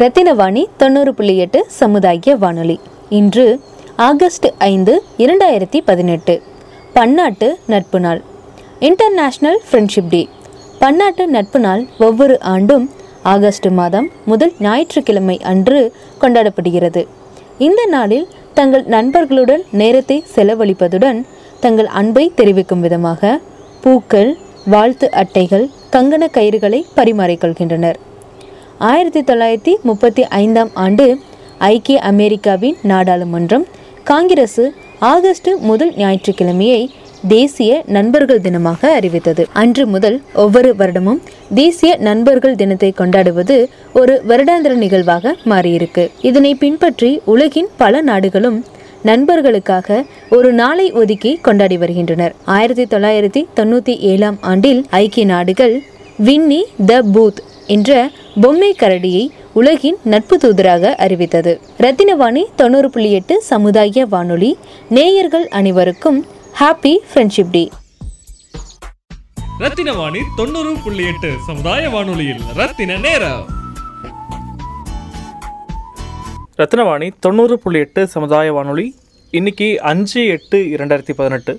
ரத்தினவாணி தொண்ணூறு புள்ளி எட்டு சமுதாய வானொலி. இன்று ஆகஸ்ட் ஐந்து இரண்டாயிரத்தி பதினெட்டு. பன்னாட்டு நட்பு நாள். இன்டர்நேஷ்னல் ஃப்ரெண்ட்ஷிப் டே பன்னாட்டு நட்பு நாள் ஒவ்வொரு ஆண்டும் ஆகஸ்ட் மாதம் முதல் ஞாயிற்றுக்கிழமை அன்று கொண்டாடப்படுகிறது. இந்த நாளில் தங்கள் நண்பர்களுடன் நேரத்தை செலவழிப்பதுடன் தங்கள் அன்பை தெரிவிக்கும் விதமாக பூக்கள் வாழ்த்து அட்டைகள் கங்கண கயிறுகளை பரிமாறிக்கொள்கின்றனர். ஆயிரத்தி தொள்ளாயிரத்தி முப்பத்தி ஐந்தாம் ஆண்டு ஐக்கிய அமெரிக்காவின் நாடாளுமன்றம் காங்கிரசு ஆகஸ்ட் முதல் ஞாயிற்றுக்கிழமையை தேசிய நண்பர்கள் தினமாக அறிவித்தது. அன்று முதல் ஒவ்வொரு வருடமும் தேசிய நண்பர்கள் தினத்தை கொண்டாடுவது ஒரு வருடாந்திர நிகழ்வாக மாறியிருக்கு. இதனை பின்பற்றி உலகின் பல நாடுகளும் நண்பர்களுக்காக ஒரு நாளை ஒதுக்கி கொண்டாடி வருகின்றனர். ஆயிரத்தி தொள்ளாயிரத்தி தொண்ணூத்தி ஏழாம் ஆண்டில் ஐக்கிய நாடுகள் வின்னி த பூத் என்ற பொம்மை கரடியை உலகின் நட்பு தூதராக அறிவித்தது. ரத்தினவாணி தொண்ணூறு புள்ளி எட்டு சமுதாய வானொலி. நேயர்கள் அனைவருக்கும் ஹாப்பி ஃப்ரெண்ட்ஷிப் டே ரத்தினவாணி தொண்ணூறு புள்ளி எட்டு சமுதாய வானொலியில் ரத்தின நேரம். ரத்னவாணி தொண்ணூறு புள்ளி எட்டு சமுதாய வானொலி. இன்னைக்கு அஞ்சு எட்டு இரண்டாயிரத்தி பதினெட்டு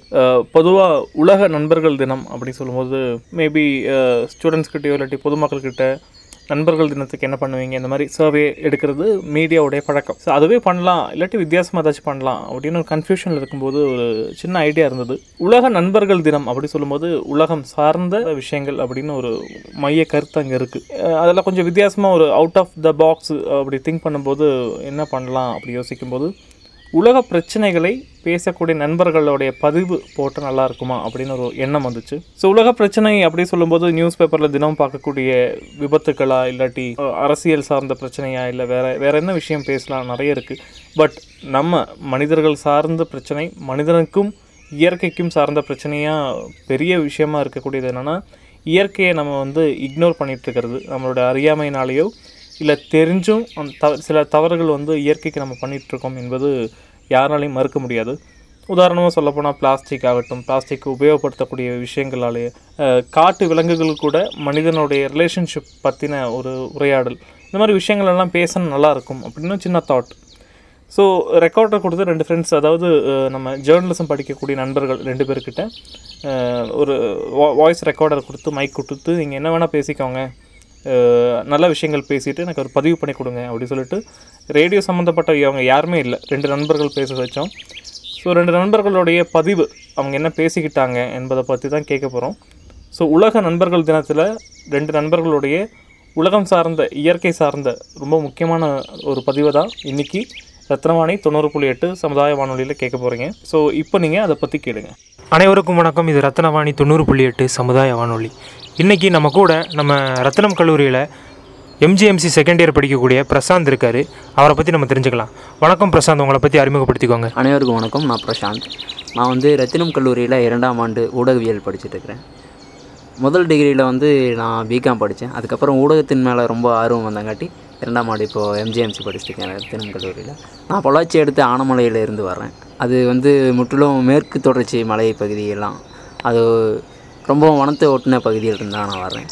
பொதுவாக உலக நண்பர்கள் தினம் அப்படின்னு சொல்லும்போது மேபி ஸ்டூடெண்ட்ஸ்கிட்டயோ இல்லாட்டி பொதுமக்கள்கிட்ட நண்பர்கள் தினத்துக்கு என்ன பண்ணுவீங்க? இந்த மாதிரி சர்வே எடுக்கிறது மீடியாவுடைய பழக்கம். ஸோ அதுவே பண்ணலாம். இல்லாட்டி வித்தியாசமாக ஏதாச்சும் பண்ணலாம். அப்படின்னு ஒரு கன்ஃபியூஷனில் இருக்கும்போது ஒரு சின்ன ஐடியா இருந்தது. உலக நண்பர்கள் தினம் அப்படி சொல்லும்போது உலகம் சார்ந்த விஷயங்கள் அப்படின்னு ஒரு மைய கருத்து அங்கே இருக்குது அதெல்லாம் கொஞ்சம் வித்தியாசமாக ஒரு அவுட் ஆஃப் த பாக்ஸ் அப்படி திங்க் பண்ணும்போது என்ன பண்ணலாம்? அப்படி யோசிக்கும்போது உலக பிரச்சனைகளை பேசக்கூடிய நண்பர்களுடைய பதிவு போட்டு நல்லா இருக்குமா அப்படின்னு ஒரு எண்ணம் வந்துச்சு. ஸோ உலக பிரச்சனை அப்படி சொல்லும்போது நியூஸ் பேப்பரில் தினம் பார்க்கக்கூடிய விபத்துக்களா இல்லாட்டி அரசியல் சார்ந்த பிரச்சனையா இல்லை வேற வேற என்ன விஷயம் பேசலாம் நிறைய இருக்குது பட் நம்ம மனிதர்கள் சார்ந்த பிரச்சனை மனிதனுக்கும் இயற்கைக்கும் சார்ந்த பிரச்சனையாக பெரிய விஷயமா இருக்கக்கூடியது என்னென்னா இயற்கையை நம்ம வந்து இக்னோர் பண்ணிட்டு இருக்கிறது நம்மளோட அறியாமையினாலேயோ இல்லை தெரிஞ்சும் அந்த தவ சில தவறுகள் வந்து இயற்கைக்கு நம்ம பண்ணிகிட்ருக்கோம் என்பது யாராலையும் மறுக்க முடியாது. உதாரணமாக சொல்லப்போனால் பிளாஸ்டிக் ஆகட்டும் பிளாஸ்டிக் உபயோகப்படுத்தக்கூடிய விஷயங்களாலேயே காட்டு விலங்குகள் கூட மனிதனுடைய ரிலேஷன்ஷிப் பற்றின ஒரு உரையாடல். இந்த மாதிரி விஷயங்கள் எல்லாம் பேசணும் நல்லாயிருக்கும் அப்படின்னு சின்ன தாட் ஸோ ரெக்கார்டர் கொடுத்து ரெண்டு ஃப்ரெண்ட்ஸ் அதாவது நம்ம ஜேர்னலிசம் படிக்கக்கூடிய நண்பர்கள் ரெண்டு பேர்கிட்ட ஒரு வாய்ஸ் ரெக்கார்டர் கொடுத்து மைக் கொடுத்து நீங்கள் என்ன வேணால் பேசிக்கோங்க. நல்ல விஷயங்கள் பேசிட்டு எனக்கு ஒரு பதிவு பண்ணி கொடுங்க அப்படின்னு சொல்லிட்டு ரேடியோ சம்மந்தப்பட்ட அவங்க யாருமே இல்லை. ரெண்டு நண்பர்கள் பேச வச்சோம். ஸோ ரெண்டு நண்பர்களுடைய பதிவு அவங்க என்ன பேசிக்கிட்டாங்க என்பதை பற்றி தான் கேட்க போகிறோம் ஸோ உலக நண்பர்கள் தினத்தில் ரெண்டு நண்பர்களுடைய உலகம் சார்ந்த இயற்கை சார்ந்த ரொம்ப முக்கியமான ஒரு பதிவை தான் இன்றைக்கி ரத்னவாணி தொண்ணூறு புள்ளி எட்டு சமுதாய வானொலியில் கேட்க போகிறீங்க ஸோ இப்போ நீங்கள் அதை பற்றி கேளுங்க. அனைவருக்கும் வணக்கம். இது ரத்னவாணி தொண்ணூறு புள்ளி எட்டு சமுதாய வானொலி. இன்றைக்கி நம்ம கூட நம்ம ரத்னம் கல்லூரியில் எம்ஜிஎம்சி செகண்ட் இயர் படிக்கக்கூடிய பிரசாந்த் இருக்கார். அவரை பற்றி நம்ம தெரிஞ்சுக்கலாம். வணக்கம் பிரசாந்த். உங்களை பற்றி அறிமுகப்படுத்திக்கோங்க. அனைவருக்கும் வணக்கம். நான் பிரசாந்த். நான் வந்து ரத்தினம் கல்லூரியில் இரண்டாம் ஆண்டு ஊடகவியல் படிச்சுட்டு இருக்கிறேன் முதல் டிகிரியில் வந்து நான் பிகாம் படித்தேன் அதுக்கப்புறம் ஊடகத்தின் மேலே ரொம்ப ஆர்வம் வந்தங்காட்டி இரண்டாம் ஆண்டு இப்போது எம்ஜிஎம்சி படிச்சிருக்கேன் ரத்தினம் கல்லூரியில். நான் பொள்ளாச்சி எடுத்து ஆனமலையில் இருந்து வர்றேன். அது வந்து முற்றிலும் மேற்கு தொடர்ச்சி மலை பகுதியெல்லாம். அது ரொம்ப வனத்தை ஒட்டின பகுதியில் இருந்து தான் நான் வர்றேன்.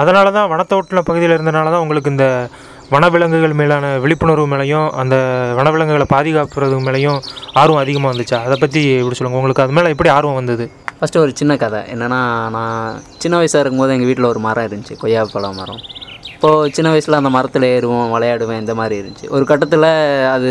அதனால தான் வனத்தோட்டின பகுதியில் இருந்தனால தான் உங்களுக்கு இந்த வனவிலங்குகள் மேலான விழிப்புணர்வு மேலேயும் அந்த வனவிலங்குகளை பாதுகாப்புறது மேலேயும் ஆர்வம் அதிகமாக வந்துச்சா? அதை பற்றி எப்படி சொல்லுங்கள் உங்களுக்கு அது மேலே எப்படி ஆர்வம் வந்தது? ஃபஸ்ட்டு ஒரு சின்ன கதை. என்னென்னா நான் சின்ன வயசாக இருக்கும்போது எங்கள் வீட்டில் ஒரு மரம் இருந்துச்சு கொய்யாப்பழ மரம். இப்போது சின்ன வயசில் அந்த மரத்தில் ஏறுவோம் விளையாடுவேன் இந்த மாதிரி இருந்துச்சு. ஒரு கட்டத்தில் அது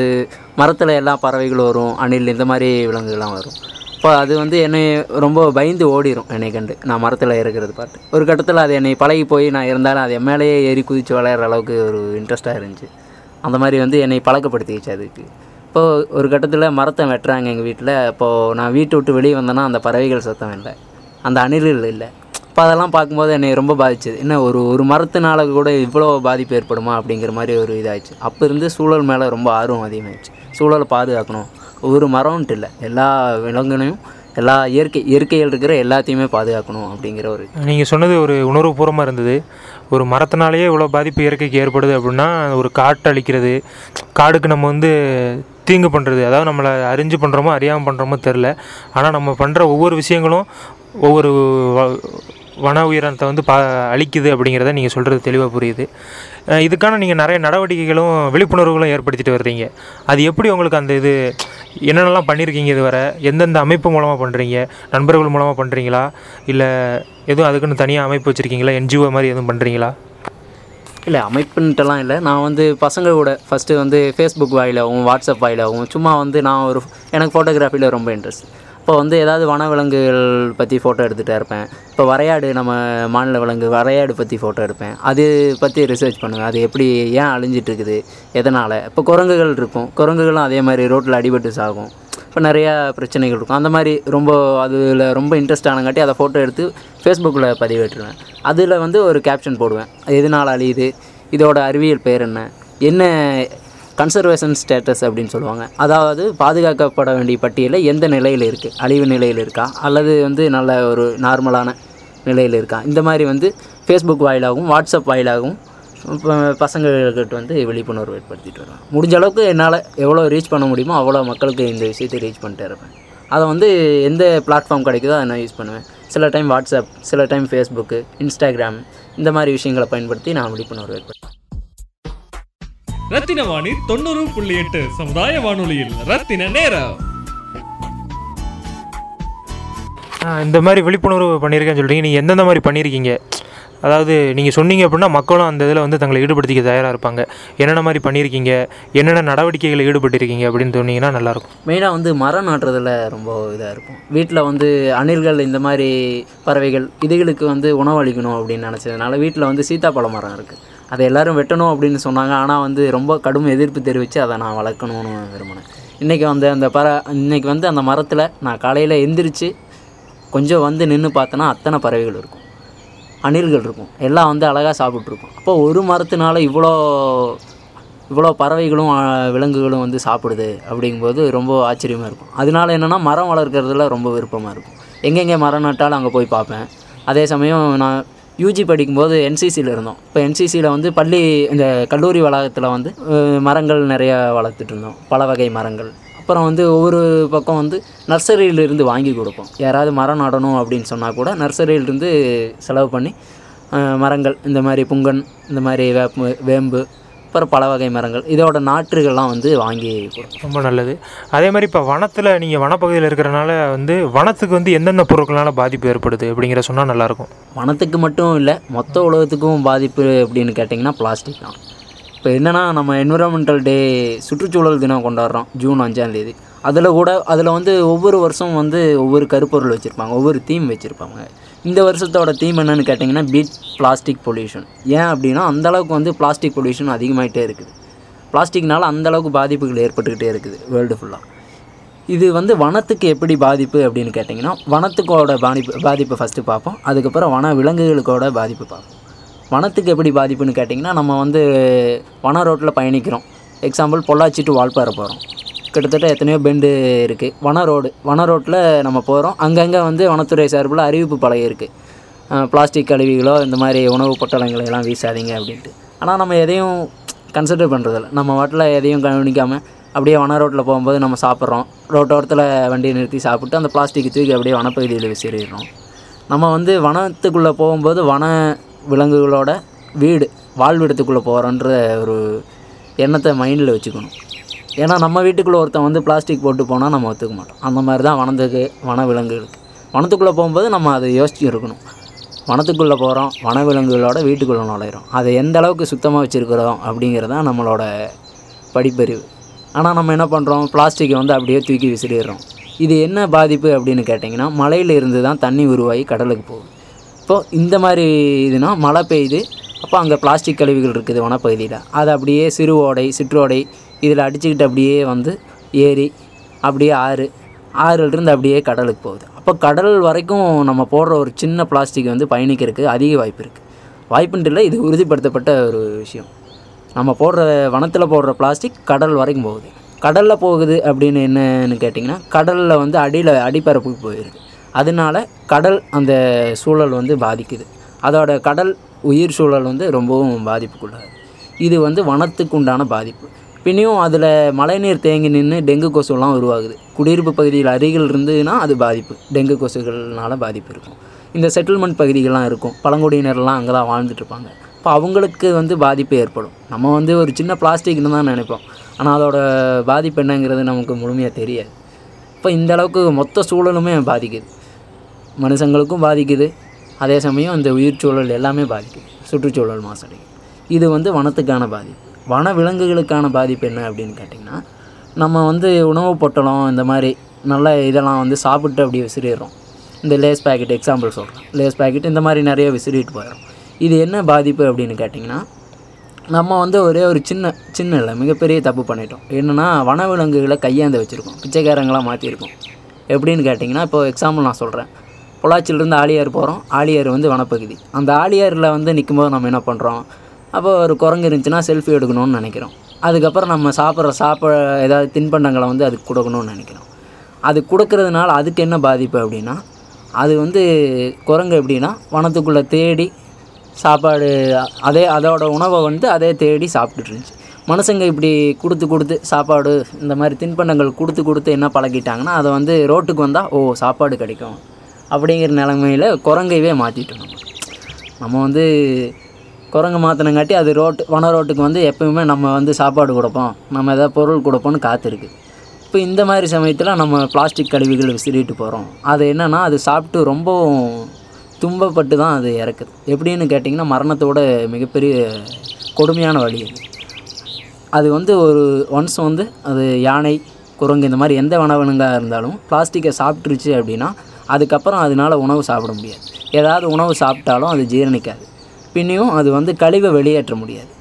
மரத்தில் எல்லா பறவைகளும் வரும் அணில் இந்த மாதிரி விலங்குகள்லாம் வரும். இப்போ அது வந்து என்னை ரொம்ப பயந்து ஓடிரும் என்னை கண்டு. நான் மரத்தில் இருக்கிறது பார்த்து. ஒரு கட்டத்தில் அது என்னை பழகி போய் நான் இருந்தாலும் அது என் மேலேயே ஏறி குதித்து விளையாடுற அளவுக்கு ஒரு இன்ட்ரெஸ்ட்டாக இருந்துச்சு. அந்த மாதிரி வந்து என்னை பழக்கப்படுத்திக்கிச்சு அதுக்கு. இப்போது ஒரு கட்டத்தில் மரத்தை வெட்டுறாங்க எங்கள் வீட்டில் இப்போது நான் வீட்டை விட்டு வெளியே வந்தேன்னா அந்த பறவைகள் சத்தம் இல்லை. அந்த அணில்கள் இல்லை. அப்போ அதெல்லாம் பார்க்கும்போது என்னை ரொம்ப பாதிச்சது. என்ன ஒரு ஒரு மரத்தினால கூட இவ்வளோ பாதிப்பு ஏற்படுமா அப்படிங்கிற மாதிரி ஒரு இதாகிடுச்சு அப்போ இருந்து சூழல் மேலே ரொம்ப ஆர்வம் அதிகமாகிடுச்சு சூழலை பாதுகாக்கணும். ஒரு மரம்ன்ட்டு இல்லை. எல்லா விலங்குகளையும் எல்லா இயற்கை இயற்கையில் இருக்கிற எல்லாத்தையுமே பாதுகாக்கணும் அப்படிங்கிற ஒரு நீங்கள் சொன்னது ஒரு உணர்வுபூர்வமாக இருந்தது. ஒரு மரத்தினாலேயே இவ்வளோ பாதிப்பு இயற்கைக்கு ஏற்படுது அப்படின்னா ஒரு காட்டு அழிக்கிறது காடுக்கு நம்ம வந்து தீங்கு பண்ணுறது அதாவது நம்மளை அறிஞ்சு பண்ணுறோமோ அறியாமல் பண்ணுறோமோ தெரில ஆனால் நம்ம பண்ணுற ஒவ்வொரு விஷயங்களும் ஒவ்வொரு வன உயிரினத்தை வந்து பா அழிக்குது அப்படிங்கிறத நீங்கள் சொல்கிறது தெளிவாக புரியுது. இதுக்கான நீங்கள் நிறைய நடவடிக்கைகளும் விழிப்புணர்வுகளும் ஏற்படுத்திட்டு வர்றீங்க. அது எப்படி உங்களுக்கு அந்த இது என்னென்னலாம் பண்ணியிருக்கீங்க இதுவரை? எந்தெந்த அமைப்பு மூலமாக பண்ணுறீங்க நண்பர்கள் மூலமாக பண்ணுறீங்களா இல்லை எதுவும் அதுக்குன்னு தனியாக அமைப்பு வச்சுருக்கீங்களா? என்ஜிஓ மாதிரி எதுவும் பண்ணுறீங்களா இல்லை அமைப்புன்ட்டுலாம் இல்லை. நான் வந்து பசங்க கூட ஃபஸ்ட்டு வந்து ஃபேஸ்புக் வாயிலாகவும் வாட்ஸ்அப் வாயிலாகவும் சும்மா வந்து நான் ஒரு எனக்கு ஃபோட்டோகிராஃபியில் ரொம்ப இன்ட்ரெஸ்ட் இப்போ வந்து ஏதாவது வனவிலங்குகள் பற்றி ஃபோட்டோ எடுத்துகிட்டே இருப்பேன். இப்போ வரையாடு நம்ம மாநில விலங்கு வரையாடு பற்றி ஃபோட்டோ எடுப்பேன். அது பற்றி ரிசர்ச் பண்ணுவேன். அது எப்படி ஏன் அழிஞ்சிட்ருக்குது எதனால்? இப்போ குரங்குகள் இருக்கும். குரங்குகளும் அதே மாதிரி ரோட்டில் அடிபட்டு சாகும். இப்போ நிறையா பிரச்சனைகள் இருக்கும். அந்த மாதிரி ரொம்ப அதில் ரொம்ப இன்ட்ரெஸ்ட் ஆனங்காட்டி அதை ஃபோட்டோ எடுத்து ஃபேஸ்புக்கில் பதிவேற்றுவேன். அதில் வந்து ஒரு கேப்ஷன் போடுவேன். எதனால் அழியுது? இதோட அறிவியல் பேர் என்ன? என்ன கன்சர்வேஷன் ஸ்டேட்டஸ் அப்படின்னு சொல்லுவாங்க. அதாவது பாதுகாக்கப்பட வேண்டிய பட்டியலில் எந்த நிலையில் இருக்குது அழிவு நிலையில் இருக்கா? அல்லது வந்து நல்ல ஒரு நார்மலான நிலையில் இருக்கா? இந்த மாதிரி வந்து ஃபேஸ்புக் வாயிலாகவும் வாட்ஸ்அப் வாயிலாகவும் இப்போ பசங்கள்கிட்ட வந்து விழிப்புணர்வு ஏற்படுத்திட்டு வருவேன் முடிஞ்ச அளவுக்கு என்னால் எவ்வளோ ரீச் பண்ண முடியுமோ அவ்வளோ மக்களுக்கு இந்த விஷயத்தை ரீச் பண்ணிட்டே இருப்பேன். அதை வந்து எந்த பிளாட்ஃபார்ம் கிடைக்குதோ அதை நான் யூஸ் பண்ணுவேன். சில டைம் வாட்ஸ்அப் சில டைம் ஃபேஸ்புக்கு இன்ஸ்டாகிராம் இந்த மாதிரி விஷயங்களை பயன்படுத்தி நான் விழிப்புணர்வு ஏற்படுத்துவேன். ரத்தின வாணி தொண்ணூறு புள்ளி எட்டு சமுதாய வானொலியில். ரத்தின நேரம். இந்த மாதிரி விழிப்புணர்வு பண்ணியிருக்கேன்னு சொல்கிறீங்க நீங்கள் எந்தெந்த மாதிரி பண்ணியிருக்கீங்க? அதாவது நீங்கள் சொன்னீங்க அப்படின்னா மக்களும் அந்த இதில் வந்து தங்களை ஈடுபடுத்திக்க தயாராக இருப்பாங்க. என்னென்ன மாதிரி பண்ணியிருக்கீங்க? என்னென்ன நடவடிக்கைகளில் ஈடுபட்டிருக்கீங்க அப்படின்னு சொன்னீங்கன்னா நல்லாயிருக்கும் மெயினாக வந்து மரம் நாட்டுறதுல ரொம்ப இதாக இருக்கும். வீட்டில் வந்து அணில்கள் இந்த மாதிரி பறவைகள் இதுகளுக்கு வந்து உணவளிக்கணும் அப்படின்னு நினச்சதுனால வீட்டில் வந்து சீத்தாப்பழ மரம் இருக்குது அதை எல்லோரும் வெட்டணும் அப்படின்னு சொன்னாங்க. ஆனால் வந்து ரொம்ப கடும் எதிர்ப்பு தெரிவித்து அதை நான் வளர்க்கணும்னு விரும்பினேன் இன்றைக்கி வந்து அந்த பற இன்றைக்கி வந்து அந்த மரத்தில் நான் காலையில் எந்திரிச்சு கொஞ்சம் வந்து நின்று பார்த்தேன்னா அத்தனை பறவைகள் இருக்கும். அணில்கள் இருக்கும். எல்லாம் வந்து அழகாக சாப்பிட்ருக்கும் அப்போ ஒரு மரத்தினால இவ்வளோ இவ்வளோ பறவைகளும் விலங்குகளும் வந்து சாப்பிடுது அப்படிங்கும்போது ரொம்ப ஆச்சரியமாக இருக்கும். அதனால என்னென்னா மரம் வளர்க்குறதுல ரொம்ப விருப்பமாக இருக்கும். எங்கெங்கே மரம் நட்டாலும் அங்கே போய் பார்ப்பேன். அதே சமயம் நான் யூஜி படிக்கும்போது என்சிசியில் இருந்தோம். இப்போ என்சிசியில் வந்து பள்ளி இந்த கல்லூரி வளாகத்தில் வந்து மரங்கள் நிறையா வளர்த்துட்டு இருந்தோம். பல வகை மரங்கள். அப்புறம் வந்து ஒவ்வொரு பக்கம் வந்து நர்சரியிலிருந்து வாங்கி கொடுப்போம். யாராவது மரம் நடணும் அப்படின்னு சொன்னால் கூட நர்சரியிலிருந்து செலவு பண்ணி மரங்கள் இந்த மாதிரி புங்கன் இந்த மாதிரி வேப்ப வேம்பு அப்புறம் பல வகை மரங்கள். இதோட நாற்றுகள்லாம் வந்து வாங்கி ரொம்ப நல்லது. அதே மாதிரி இப்போ வனத்தில் நீங்கள் வனப்பகுதியில் இருக்கிறனால வந்து வனத்துக்கு வந்து எந்தெந்த பொருட்களால பாதிப்பு ஏற்படுது அப்படிங்கிற சொன்னால் நல்லாயிருக்கும். வனத்துக்கு மட்டும் இல்லை மொத்த உலகத்துக்கும் பாதிப்பு அப்படின்னு கேட்டிங்கன்னா பிளாஸ்டிக் தான். இப்போ என்னென்னா நம்ம என்விரான்மெண்டல் டே சுற்றுச்சூழல் தினம் கொண்டாடுறோம் ஜூன் அஞ்சாம் தேதி. அதில் கூட அதில் வந்து ஒவ்வொரு வருஷம் வந்து ஒவ்வொரு கருப்பொருள் வச்சுருப்பாங்க ஒவ்வொரு தீம் வச்சுருப்பாங்க. இந்த வருஷத்தோட தீம் என்னென்னு கேட்டிங்கன்னா பீட் பிளாஸ்டிக் பொல்யூஷன் ஏன் அப்படின்னா அந்தளவுக்கு வந்து பிளாஸ்டிக் பொல்யூஷன் அதிகமாகிட்டே இருக்குது. பிளாஸ்டிக்னால அந்தளவுக்கு பாதிப்புகள் ஏற்பட்டுக்கிட்டே இருக்குது வேர்ல்டு ஃபுல்லாக இது வந்து வனத்துக்கு எப்படி பாதிப்பு அப்படின்னு கேட்டிங்கன்னா வனத்துக்கோட பாதிப்பு பாதிப்பை ஃபஸ்ட்டு பார்ப்போம். அதுக்கப்புறம் வன விலங்குகளுக்கோட பாதிப்பு பார்ப்போம். வனத்துக்கு எப்படி பாதிப்புன்னு கேட்டிங்கன்னா நம்ம வந்து வன ரோட்டில் பயணிக்கிறோம். எக்ஸாம்பிள் பொள்ளாச்சி டு வால்பாறை போகிறோம் கிட்டத்தட்ட எத்தனையோ பெண்டு இருக்குது வன ரோடு வன ரோட்டில் நம்ம போகிறோம் அங்கங்கே வந்து வனத்துறை சார்பில் அறிவிப்பு பழைய இருக்குது பிளாஸ்டிக் கழிவுகளோ இந்த மாதிரி உணவு பொட்டலங்களை எல்லாம் வீசாதீங்க அப்படின்ட்டு. ஆனால் நம்ம எதையும் கன்சிடர் பண்ணுறதில்ல நம்ம வாட்டில் எதையும் கவனிக்காமல் அப்படியே வன ரோட்டில் போகும்போது நம்ம சாப்பிட்றோம். ரோட்டோரத்தில் வண்டியை நிறுத்தி சாப்பிட்டு அந்த பிளாஸ்டிக் தூக்கி அப்படியே வனப்பகுதியில் விசிறிடுறோம். நம்ம வந்து வனத்துக்குள்ளே போகும்போது வன விலங்குகளோட வீடு வாழ்விடத்துக்குள்ளே போகிறோன்ற ஒரு எண்ணத்தை மைண்டில் வச்சுக்கணும். ஏன்னா நம்ம வீட்டுக்குள்ளே ஒருத்தன் வந்து பிளாஸ்டிக் போட்டு போனால் நம்ம ஒத்துக்க மாட்டோம். அந்த மாதிரி தான் வனத்துக்கு வனவிலங்குகளுக்கு. வனத்துக்குள்ளே போகும்போது நம்ம அதை யோசிச்சு இருக்கணும் வனத்துக்குள்ளே போகிறோம் வனவிலங்குகளோட வீட்டுக்குள்ளே நுழையிறோம். அதை எந்த அளவுக்கு சுத்தமாக வச்சுருக்கிறோம் அப்படிங்கிறது தான் நம்மளோட படிப்பறிவு. ஆனால் நம்ம என்ன பண்ணுறோம் பிளாஸ்டிக்கை வந்து அப்படியே தூக்கி விசிறிடுறோம். இது என்ன பாதிப்பு அப்படின்னு கேட்டிங்கன்னா மலையில இருந்து தான் தண்ணி உருவாகி கடலுக்கு போகுது. இப்போது இந்த மாதிரி இதுனா மழை பெய்யுது. அப்போ அங்கே பிளாஸ்டிக் கழிவுகள் இருக்குது வனப்பகுதியில். அதை அப்படியே சிறு ஓடை சிற்றோடை இதில் அடிச்சுக்கிட்டு அப்படியே வந்து ஏரி அப்படியே ஆறு ஆறுலேருந்து அப்படியே கடலுக்கு போகுது. அப்போ கடல் வரைக்கும் நம்ம போடுற ஒரு சின்ன பிளாஸ்டிக் வந்து பயணிக்கிறதுக்கு அதிக வாய்ப்பு இருக்குது வாய்ப்புன்ட்டு இல்லை இது உறுதிப்படுத்தப்பட்ட ஒரு விஷயம். நம்ம போடுற வனத்தில் போடுற பிளாஸ்டிக் கடல் வரைக்கும் போகுது. கடலில் போகுது அப்படின்னு என்னன்னு கேட்டிங்கன்னா கடலில் வந்து அடியில் அடிப்பரப்புக்கு போயிடுது அதனால கடல் அந்த சூழல் வந்து பாதிக்குது. அதோட கடல் உயிர் சூழல் வந்து ரொம்பவும் பாதிப்புக்குள்ளாது இது வந்து வனத்துக்கு உண்டான பாதிப்பு. பின்னையும் அதில் மழைநீர் தேங்கி நின்று டெங்கு கொசுலாம் உருவாகுது. குடியிருப்பு பகுதியில் அருகில் இருந்ததுன்னா அது பாதிப்பு. டெங்கு கொசுகள்னால பாதிப்பு இருக்கும். இந்த செட்டில்மெண்ட் பகுதிகள்லாம் இருக்கும். பழங்குடியினர்லாம் அங்கே தான் வாழ்ந்துட்டுருப்பாங்க இப்போ அவங்களுக்கு வந்து பாதிப்பு ஏற்படும். நம்ம வந்து ஒரு சின்ன பிளாஸ்டிக்னு தான் நினைப்போம். ஆனால் அதோட பாதிப்பு என்னங்கிறது நமக்கு முழுமையாக தெரியாது. இப்போ இந்த அளவுக்கு மொத்த சூழலுமே பாதிக்குது. மனுஷங்களுக்கும் பாதிக்குது. அதே சமயம் இந்த உயிர் சூழல் எல்லாமே பாதிக்குது. சுற்றுச்சூழல் மாசடையும் இது வந்து வனத்துக்கான பாதிப்பு. வன விலங்குகளுக்கான பாதிப்பு என்ன அப்படின்னு கேட்டிங்கன்னா நம்ம வந்து உணவு பொட்டலம் இந்த மாதிரி நல்ல இதெல்லாம் வந்து சாப்பிட்டு அப்படியே விசிறிடுறோம். இந்த லேஸ் பாக்கெட் எக்ஸாம்பிள் சொல்கிறேன் லேஸ் பாக்கெட் இந்த மாதிரி நிறைய விசிறிட்டு போயிடும். இது என்ன பாதிப்பு அப்படின்னு கேட்டிங்கன்னா நம்ம வந்து ஒரே ஒரு சின்ன சின்ன இல்லை மிகப்பெரிய தப்பு பண்ணிட்டோம். என்னென்னா வனவிலங்குகளை கையாந்து வச்சுருக்கோம். பிச்சைக்காரங்களாக மாற்றிருக்கோம் எப்படின்னு கேட்டிங்கன்னா இப்போ எக்ஸாம்பிள் நான் சொல்கிறேன் பொள்ளாச்சியிலேருந்து ஆழியார் போகிறோம் ஆழியார் வந்து வனப்பகுதி. அந்த ஆழியாரில் வந்து நிற்கும்போது நம்ம என்ன பண்ணுறோம் அப்போ ஒரு குரங்கு இருந்துச்சுன்னா செல்ஃபி எடுக்கணும்னு நினைக்கிறோம். அதுக்கப்புறம் நம்ம சாப்பிட்ற சாப்பிட ஏதாவது தின்பண்டங்களை வந்து அதுக்கு கொடுக்கணும்னு நினைக்கிறோம். அது கொடுக்கறதுனால அதுக்கு என்ன பாதிப்பு அப்படின்னா அது வந்து குரங்கு எப்படின்னா வனத்துக்குள்ளே தேடி சாப்பாடு அதே அதோட உணவை வந்து அதே தேடி சாப்பிட்டுட்டு இருந்துச்சு. மனுஷங்க இப்படி கொடுத்து கொடுத்து சாப்பாடு இந்த மாதிரி தின்பண்டங்கள் கொடுத்து கொடுத்து என்ன பழகிட்டாங்கன்னா அதை வந்து ரோட்டுக்கு வந்தால் ஓ சாப்பாடு கிடைக்கும். அப்படிங்கிற நிலைமையில் குரங்கையவே மாற்றிட்டோம் நம்ம. நம்ம வந்து குரங்கு மாற்றினங்காட்டி அது ரோட்டு வன ரோட்டுக்கு வந்து எப்பயுமே நம்ம வந்து சாப்பாடு கொடுப்போம். நம்ம எதாவது பொருள் கொடுப்போம்னு காத்திருக்கு. இப்போ இந்த மாதிரி சமயத்தில் நம்ம பிளாஸ்டிக் கழிவுகள் விசிறிட்டு போகிறோம் அது என்னென்னா அது சாப்பிட்டு ரொம்பவும் துன்பப்பட்டு தான் அது இறக்குது. எப்படின்னு கேட்டிங்கன்னா மரணத்தோட மிகப்பெரிய கொடுமையான வழி அது. அது வந்து ஒரு ஒன்ஸ் வந்து அது யானை குரங்கு இந்த மாதிரி எந்த வனவிலங்காக இருந்தாலும் பிளாஸ்டிக்கை சாப்பிட்ருச்சு அப்படின்னா அதுக்கப்புறம் அதனால உணவு சாப்பிட முடியாது. ஏதாவது உணவு சாப்பிட்டாலும் அது ஜீரணிக்காது. பின்னையும் அது வந்து கழிவை வெளியேற்ற முடியாது.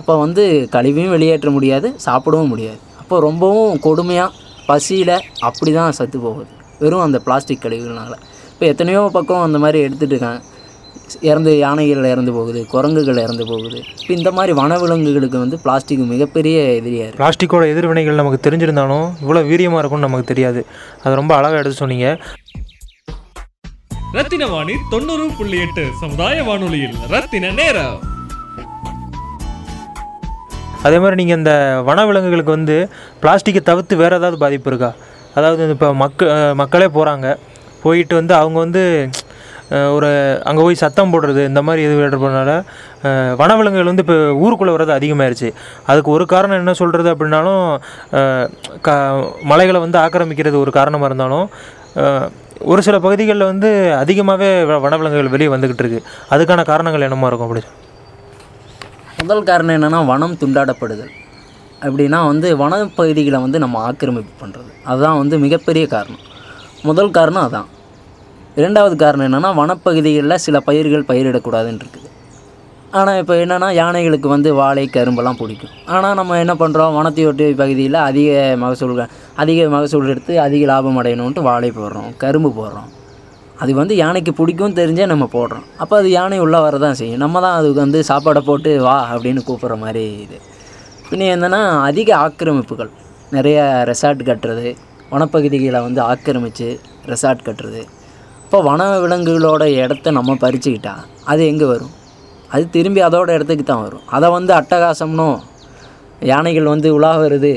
அப்போ வந்து கழிவையும் வெளியேற்ற முடியாது சாப்பிடவும் முடியாது. அப்போ ரொம்பவும் கொடுமையாக பசியில் அப்படி தான் சத்து போகுது. வெறும் அந்த பிளாஸ்டிக் கழிவுகள்னால. இப்போ எத்தனையோ பக்கம் அந்த மாதிரி எடுத்துகிட்டு இருக்காங்க. இறந்து யானைகள் இறந்து போகுது குரங்குகள் இறந்து போகுது. இப்போ இந்த மாதிரி வனவிலங்குகளுக்கு வந்து பிளாஸ்டிக் மிகப்பெரிய எதிரியாக இருக்குது பிளாஸ்டிக்கோட எதிர்வினைகள் நமக்கு தெரிஞ்சிருந்தாலும் இவ்வளோ வீரியமாக இருக்கும்னு நமக்கு தெரியாது. அது ரொம்ப அழகாக எடுத்து சொன்னீங்க. ரத்தின வாணி தொண்ணூறு புள்ளி எட்டு சமுதாய வானொலியில் ரத்தின நேரம். அதே மாதிரி நீங்கள் இந்த வனவிலங்குகளுக்கு வந்து பிளாஸ்டிக்கை தவிர்த்து வேறு ஏதாவது பாதிப்பு இருக்கா? அதாவது இப்போ மக்க மக்களே போகிறாங்க போயிட்டு வந்து அவங்க வந்து ஒரு அங்கே போய் சத்தம் போடுறது இந்த மாதிரி இது ஏற்படுறதுனால வனவிலங்குகள் வந்து இப்போ ஊருக்குள்ளே வர்றது அதிகமாயிருச்சு. அதுக்கு ஒரு காரணம் என்ன சொல்கிறது அப்படின்னாலும் க மலைகளை வந்து ஆக்கிரமிக்கிறது ஒரு காரணமாக இருந்தாலும் ஒரு சில பகுதிகளில் வந்து அதிகமாகவே வனவிலங்குகள் வெளியே வந்துக்கிட்டு இருக்குது அதுக்கான காரணங்கள் என்னமா இருக்கும் அப்படி முதல் காரணம் என்னென்னா வனம் துண்டாடப்படுதல். அப்படின்னா வந்து வனப்பகுதிகளை வந்து நம்ம ஆக்கிரமிப்பு பண்ணுறது அதுதான் வந்து மிகப்பெரிய காரணம். முதல் காரணம் அதான். இரண்டாவது காரணம் என்னென்னா வனப்பகுதிகளில் சில பயிர்கள் பயிரிடக்கூடாதுன்னு இருக்குது ஆனால் இப்போ என்னென்னா யானைகளுக்கு வந்து வாழை கரும்பெல்லாம் பிடிக்கும். ஆனால் நம்ம என்ன பண்ணுறோம் வனத்தையொட்டி பகுதியில் அதிக மகசூல்கள் அதிக மகசூல் எடுத்து அதிக லாபம் அடையணுன்ட்டு வாழை போடுறோம் கரும்பு போடுறோம். அது வந்து யானைக்கு பிடிக்கும் தெரிஞ்சே நம்ம போடுறோம். அப்போ அது யானை உள்ளே வரதான் செய்யும். நம்ம தான் அதுக்கு வந்து சாப்பாடை போட்டு வா அப்படின்னு கூப்பிட்ற மாதிரி இது. பின்ன என்னென்னா அதிக ஆக்கிரமிப்புகள். நிறைய ரெசார்ட் கட்டுறது வனப்பகுதிகளை வந்து ஆக்கிரமித்து ரெசார்ட் கட்டுறது. இப்போ வன விலங்குகளோட இடத்த நம்ம பறிச்சுக்கிட்டா அது எங்கே வரும்? அது திரும்பி அதோட இடத்துக்கு தான் வரும். அதை வந்து அட்டகாசம்னோ யானைகள் வந்து உலா வருது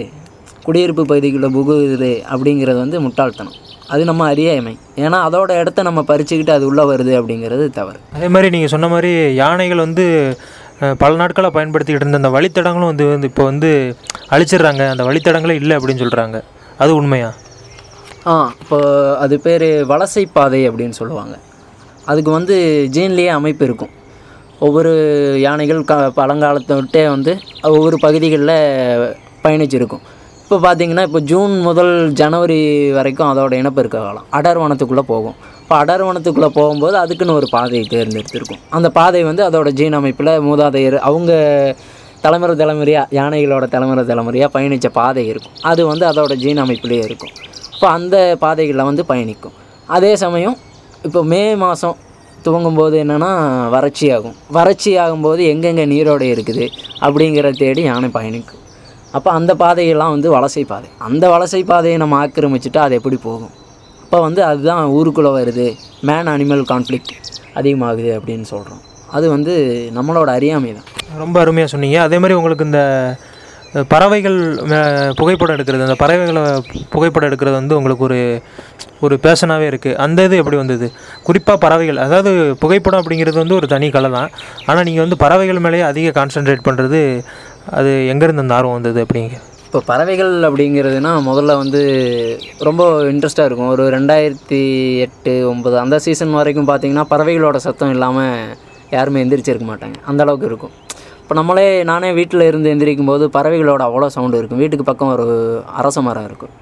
குடியிருப்பு பகுதிகளில் புகுது அப்படிங்கிறது வந்து முட்டாள்தனம். அது நம்ம அறியாமை. ஏன்னா அதோட இடத்த நம்ம பறிச்சுக்கிட்டு அது உள்ளே வருது அப்படிங்கிறது தவறு. அதே மாதிரி நீங்கள் சொன்ன மாதிரி யானைகள் வந்து பல நாட்களாக பயன்படுத்திக்கிட்டு இருந்த அந்த வழித்தடங்களும் வந்து வந்து இப்போ வந்து அழிச்சிடுறாங்க. அந்த வழித்தடங்களே இல்லை அப்படின்னு சொல்கிறாங்க அது உண்மையா? ஆ இப்போ அது பேர் வலசை பாதை அப்படின்னு சொல்லுவாங்க. அதுக்கு வந்து ஜீன்லேயே அமைப்பு இருக்கும். ஒவ்வொரு யானைகள் க பழங்காலத்தை விட்டே வந்து ஒவ்வொரு பகுதிகளில் பயணிச்சிருக்கும். இப்போ பார்த்தீங்கன்னா இப்போ ஜூன் முதல் ஜனவரி வரைக்கும் அதோட இனப்பெருக்க காலம். அடர் வனத்துக்குள்ளே போகும். இப்போ அடர் வனத்துக்குள்ளே போகும்போது அதுக்குன்னு ஒரு பாதையை தேர்ந்தெடுத்திருக்கும். அந்த பாதை வந்து அதோட ஜீன் அமைப்பில் மூதாதையர் அவங்க தலைமுறை தலைமுறையாக யானைகளோட தலைமுறை தலைமுறையாக பயணித்த பாதை இருக்கும். அது வந்து அதோட ஜீன் அமைப்பிலே இருக்கும். இப்போ அந்த பாதைகளில் வந்து பயணிக்கும். அதே சமயம் இப்போ மே மாதம் துவங்கும்போது என்னென்னா வறட்சி ஆகும் வறட்சி ஆகும்போது எங்கெங்கே நீரோடை இருக்குது அப்படிங்கிறத தேடி யானை பயணிக்கும். அப்போ அந்த பாதையெல்லாம் வந்து வலசை பாதை. அந்த வலசை பாதையை நம்ம ஆக்கிரமிச்சுட்டா அது எப்படி போகும்? அப்போ வந்து அதுதான் ஊருக்குள்ளே வருது. மேன் அனிமல் கான்ஃப்ளிக்ட் அதிகமாகுது அப்படின்னு சொல்கிறோம் அது வந்து நம்மளோட அறியாமை தான். ரொம்ப அருமையாக சொன்னீங்க. அதே மாதிரி உங்களுக்கு இந்த பறவைகள் புகைப்படம் எடுக்கிறது அந்த பறவைகளை புகைப்படம் எடுக்கிறது வந்து உங்களுக்கு ஒரு ஒரு பேஷனாகவே இருக்குது அந்த இது எப்படி வந்தது? குறிப்பாக பறவைகள் அதாவது புகைப்படம் அப்படிங்கிறது வந்து ஒரு தனி கலை தான். ஆனால் நீங்கள் வந்து பறவைகள் மேலேயே அதிக கான்சென்ட்ரேட் பண்ணுறது அது எங்கேருந்து அந்த ஆர்வம் வந்தது அப்படிங்க? இப்போ பறவைகள் அப்படிங்கிறதுனா முதல்ல வந்து ரொம்ப இன்ட்ரெஸ்ட்டாக இருக்கும். ஒரு ரெண்டாயிரத்தி எட்டு ஒம்பது அந்த சீசன் வரைக்கும் பார்த்தீங்கன்னா பறவைகளோட சத்தம் இல்லாமல் யாருமே எந்திரிச்சிருக்க மாட்டாங்க. அந்த அளவுக்கு இருக்கும். இப்போ நம்மளே நானே வீட்டில் இருந்து எந்திரிக்கும் போது பறவைகளோட அவ்வளோ சவுண்டு இருக்கும். வீட்டுக்கு பக்கம் ஒரு அரச மரம் இருக்கும்.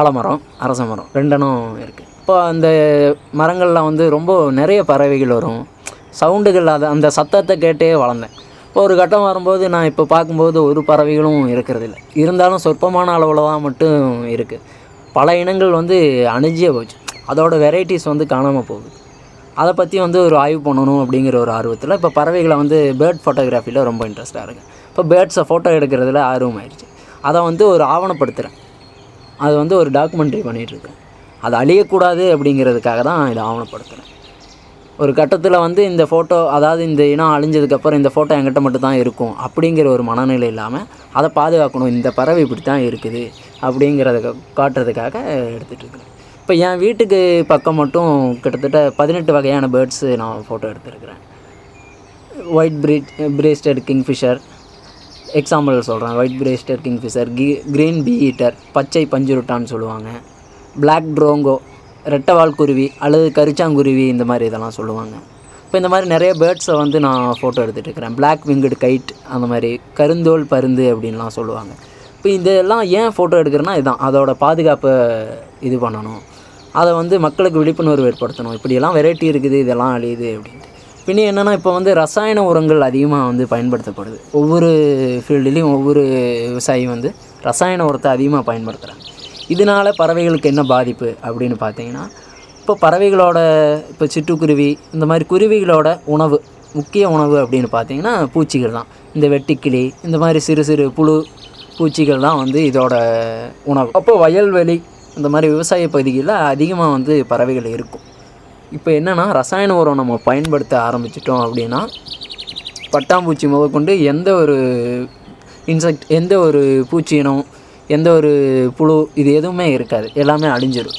ஆலமரம் அரச மரம் ரெண்டனும் இருக்குது இப்போ அந்த மரங்களில் வந்து ரொம்ப நிறைய பறவைகள் வரும். சவுண்டுகள் அது அந்த சத்தத்தை கேட்டே வளர்ந்தேன். ஒரு கட்டம் வரும்போது நான் இப்போ பார்க்கும்போது ஒரு பறவைகளும் இருக்கிறது இல்லை இருந்தாலும் சொற்பமான அளவில் தான் மட்டும் இருக்குது பல இனங்கள் வந்து அணிஞ்சே போச்சு. அதோட வெரைட்டிஸ் வந்து காணாமல் போகுது. அதை பற்றி வந்து ஒரு ஆய்வு பண்ணணும் அப்படிங்கிற ஒரு ஆர்வத்தில் இப்போ பறவைகளை வந்து பேர்ட் ஃபோட்டோகிராஃபியில் ரொம்ப இன்ட்ரெஸ்ட்டாக இருக்குது இப்போ பேர்ட்ஸை ஃபோட்டோ எடுக்கிறதுல ஆர்வம் ஆயிடுச்சு அதை வந்து ஒரு ஆவணப்படுத்துகிறேன் அது வந்து ஒரு டாக்குமெண்ட்ரி பண்ணிகிட்ருக்கேன் அது அழியக்கூடாது அப்படிங்கிறதுக்காக தான் இதை ஆவணப்படுத்துகிறேன் ஒரு கட்டத்தில் வந்து இந்த ஃபோட்டோ அதாவது இந்த இனம் அழிஞ்சதுக்கப்புறம் இந்த ஃபோட்டோ என்கிட்ட மட்டும் தான் இருக்கும் அப்படிங்கிற ஒரு மனநிலை இல்லாமல் அதை பாதுகாக்கணும். இந்த பறவை இப்படி தான் இருக்குது அப்படிங்கிறத காட்டுறதுக்காக எடுத்துகிட்டு இருக்கிறேன். இப்போ என் வீட்டுக்கு பக்கம் மட்டும் கிட்டத்தட்ட பதினெட்டு வகையான பேர்ட்ஸு நான் ஃபோட்டோ எடுத்துருக்கிறேன். White breed breasted kingfisher example சொல்கிறேன் ஒயிட் பிரேஸ்டட் கிங்ஃபிஷர் கி க்ரீன் பீ ஈட்டர் பச்சை பஞ்சுருட்டான்னு சொல்லுவாங்க. பிளாக் ட்ரோங்கோ ரெட்டவால் குருவி அல்லது கரிச்சாங்குருவி இந்த மாதிரி இதெல்லாம் சொல்லுவாங்க. இப்போ இந்த மாதிரி நிறைய பேர்ட்ஸை வந்து நான் ஃபோட்டோ எடுத்துகிட்டு இருக்கிறேன் பிளாக் விங்கடு கைட் அந்த மாதிரி கருந்தோல் பருந்து அப்படின்லாம் சொல்லுவாங்க. இப்போ இதெல்லாம் ஏன் ஃபோட்டோ எடுக்கிறேன்னா இதுதான் அதோட பாதுகாப்பை இது பண்ணணும். அதை வந்து மக்களுக்கு விழிப்புணர்வு ஏற்படுத்தணும். இப்படியெல்லாம் வெரைட்டி இருக்குது இதெல்லாம் அழியுது அப்படின்ட்டு. பின்னே என்னென்னா இப்போ வந்து ரசாயன உரங்கள் அதிகமாக வந்து பயன்படுத்தப்படுது. ஒவ்வொரு ஃபீல்டுலேயும் ஒவ்வொரு விவசாயி வந்து ரசாயன உரத்தை அதிகமாக பயன்படுத்துகிறாங்க இதனால பறவைகளுக்கு என்ன பாதிப்பு அப்படின்னு பார்த்தீங்கன்னா இப்போ பறவைகளோட இப்போ சிட்டுக்குருவி இந்த மாதிரி குருவிகளோட உணவு முக்கிய உணவு அப்படின்னு பார்த்தீங்கன்னா பூச்சிகள் தான். இந்த வெட்டிக்கிளி இந்த மாதிரி சிறு சிறு புழு பூச்சிகள் தான் வந்து இதோட உணவு. அப்போ வயல்வெளி இந்த மாதிரி விவசாய பகுதிகளில் அதிகமாக வந்து பறவைகள் இருக்கும். இப்போ என்னென்னா ரசாயன உரம் நம்ம பயன்படுத்த ஆரம்பிச்சிட்டோம் அப்படின்னா பட்டாம்பூச்சி முதற்கொண்டு எந்த ஒரு இன்செக்ட் எந்த ஒரு பூச்சியினம் எந்த ஒரு புழு இது எதுவுமே இருக்காது. எல்லாமே அழிஞ்சிடும்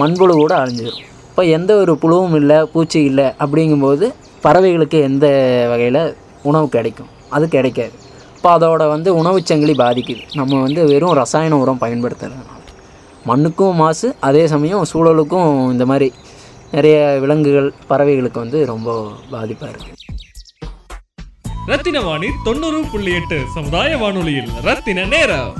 மண்புழு கூட அழிஞ்சிடும் இப்போ எந்த ஒரு புழுவும் இல்லை பூச்சி இல்லை அப்படிங்கும்போது பறவைகளுக்கு எந்த வகையில் உணவு கிடைக்கும்? அது கிடைக்காது. இப்போ அதோட வந்து உணவுச்சங்கிலி பாதிக்குது. நம்ம வந்து வெறும் ரசாயன உரம் பயன்படுத்துறதுனால மண்ணுக்கும் மாசு அதே சமயம் சூழலுக்கும் இந்த மாதிரி நிறைய விலங்குகள் பறவைகளுக்கு வந்து ரொம்ப பாதிப்பாக இருக்குது ரத்தின வாணி தொண்ணூறு புள்ளி எட்டு சமுதாய வானொலியில் ரத்தின நேரம்.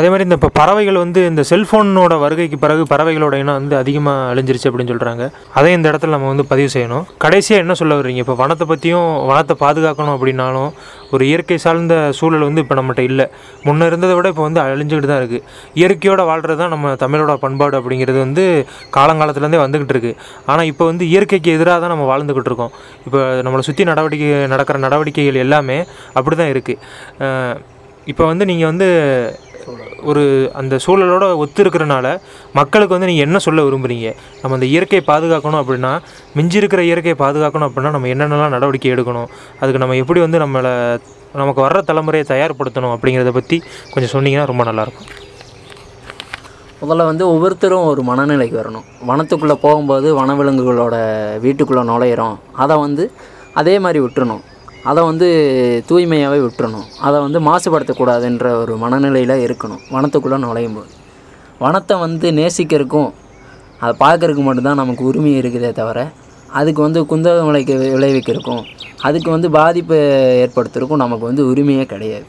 அதே மாதிரி இந்த இப்போ பறவைகள் வந்து இந்த செல்ஃபோனோட வருகைக்கு பிறகு பறவைகளோட இனம் வந்து அதிகமாக அழிஞ்சிருச்சு அப்படின்னு சொல்கிறாங்க அதையும் இந்த இடத்துல நம்ம வந்து பதிவு செய்யணும். கடைசியாக என்ன சொல்ல வர்றீங்க? இப்போ வனத்தை பற்றியும் வனத்தை பாதுகாக்கணும் அப்படின்னாலும் ஒரு இயற்கை சார்ந்த சூழல் வந்து இப்போ நம்மகிட்ட இல்லை. முன்னே இருந்ததை விட இப்போ வந்து அழிஞ்சுக்கிட்டு தான் இருக்குது இயற்கையோடு வாழ்கிறது தான் நம்ம தமிழோட பண்பாடு அப்படிங்கிறது வந்து காலங்காலத்துலேருந்தே வந்துக்கிட்டு இருக்குது ஆனால் இப்போ வந்து இயற்கைக்கு எதிராக தான் நம்ம வாழ்ந்துக்கிட்டு இருக்கோம். இப்போ நம்மளை சுற்றி நடவடிக்கை நடக்கிற நடவடிக்கைகள் எல்லாமே அப்படி தான் இருக்குது இப்போ வந்து நீங்கள் வந்து ஒரு அந்த சூழலோட ஒத்து இருக்கிறனால மக்களுக்கு வந்து நீங்கள் என்ன சொல்ல விரும்புகிறீங்க நம்ம அந்த இயற்கையை பாதுகாக்கணும் அப்படின்னா மிஞ்சி இருக்கிற இயற்கையை பாதுகாக்கணும் அப்படின்னா நம்ம என்னென்னலாம் நடவடிக்கை எடுக்கணும்? அதுக்கு நம்ம எப்படி வந்து நம்மளை நமக்கு வர்ற தலைமுறையை தயார்படுத்தணும் அப்படிங்கிறத பற்றி கொஞ்சம் சொன்னீங்கன்னா ரொம்ப நல்லாயிருக்கும். முதல்ல வந்து ஒவ்வொருத்தரும் ஒரு மனநிலைக்கு வரணும். வனத்துக்குள்ளே போகும்போது வனவிலங்குகளோட வீட்டுக்குள்ளே நுழையிறோம். அதை வந்து அதே மாதிரி விட்டுறணும். அதை வந்து தூய்மையாகவே விட்டுறணும். அதை வந்து மாசுபடுத்தக்கூடாதுன்ற ஒரு மனநிலையில் இருக்கணும். வனத்துக்குள்ளே நுழையும் போது வனத்தை வந்து நேசிக்கிறதுக்கும் அதை பார்க்கறதுக்கு மட்டும்தான் நமக்கு உரிமை இருக்குதே தவிர அதுக்கு வந்து குந்தகம் விளைக்க விளைவிக்கிறதுக்கும் அதுக்கு வந்து பாதிப்பை ஏற்படுத்துறதுக்கும் நமக்கு வந்து உரிமையே கிடையாது.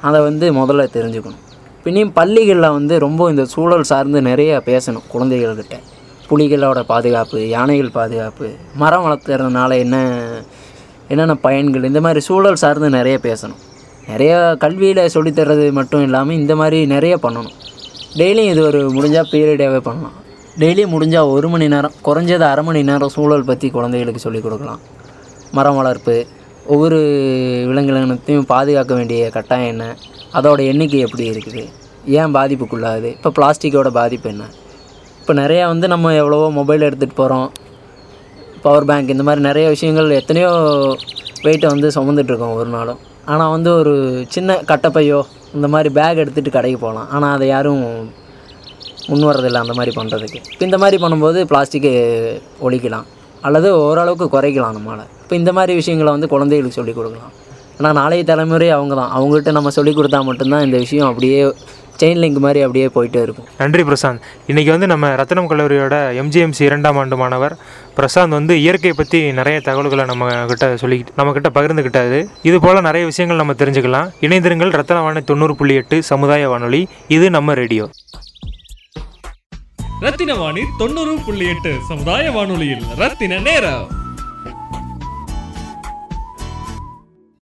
அதை வந்து முதல்ல தெரிஞ்சுக்கணும். பின்னையும் பள்ளிகளில் வந்து ரொம்ப இந்த சூழல் சார்ந்து நிறைய பேசணும் குழந்தைகள்கிட்ட. புலிகளோட பாதுகாப்பு யானைகள் பாதுகாப்பு மரம் வளர்த்துறதுனால என்ன என்னென்ன பயன்கள் இந்த மாதிரி சூழல் சார்ந்து நிறைய பேசணும். நிறைய கல்வியில் சொல்லித்தர்றது மட்டும் இல்லாமல் இந்த மாதிரி நிறைய பண்ணணும். டெய்லியும் இது ஒரு முடிஞ்சால் பீரியடாகவே பண்ணலாம். டெய்லியும் முடிஞ்சால் ஒரு மணி நேரம் குறைஞ்சது அரை மணி நேரம் சூழல் பற்றி குழந்தைகளுக்கு சொல்லிக் கொடுக்கலாம். மரம் வளர்ப்பு ஒவ்வொரு விலங்கினத்தையும் பாதுகாக்க வேண்டிய கட்டாயம் என்ன அதோடய எண்ணிக்கை எப்படி இருக்குது ஏன் பாதிப்புக்குள்ளாகுது இப்போ பிளாஸ்டிக்கோட பாதிப்பு என்ன? இப்போ நிறையா வந்து நம்ம எவ்வளவோ மொபைல் எடுத்துகிட்டு போகிறோம் பவர் பேங்க் இந்த மாதிரி நிறைய விஷயங்கள் எத்தனையோ வெயிட்டை வந்து சுமந்துட்டுருக்கோம் ஒரு நாளும். ஆனால் வந்து ஒரு சின்ன கட்டப்பையோ இந்த மாதிரி பேக் எடுத்துகிட்டு கடைக்கு போகலாம். ஆனால் அதை யாரும் முன் வரதில்லை அந்த மாதிரி பண்ணுறதுக்கு இப்போ இந்த மாதிரி பண்ணும்போது பிளாஸ்டிக்கு ஒழிக்கலாம். அல்லது ஓரளவுக்கு குறைக்கலாம் நம்மளால் இப்போ இந்த மாதிரி விஷயங்களை வந்து குழந்தைகளுக்கு சொல்லிக் கொடுக்கலாம். ஆனால் நாளைய தலைமுறை அவங்க தான் அவங்ககிட்ட நம்ம சொல்லிக் கொடுத்தா மட்டும்தான் இந்த விஷயம் அப்படியே செயின் லிங்க் மாதிரி அப்படியே போயிட்டே இருக்கும். நன்றி பிரசாந்த். இன்றைக்கி வந்து நம்ம ரத்னம் கல்லூரியோட எம்ஜிஎம்சி இரண்டாம் ஆண்டு மாணவர். பிரசாந்த் வந்து இயற்கை பற்றி நிறைய தகவல்களை நம்ம கிட்ட சொல்லி நம்ம கிட்ட பகிர்ந்துக்கிட்டாரு இது போல் நிறைய விஷயங்கள் நம்ம தெரிஞ்சுக்கலாம். இணைந்திருங்கள் ரத்னவாணி தொண்ணூறு புள்ளி எட்டு சமுதாய வானொலி. இது நம்ம ரேடியோ. ரத்தின வாணி தொண்ணூறு புள்ளி எட்டு சமுதாய வானொலியில் ரத்தின நேரம்.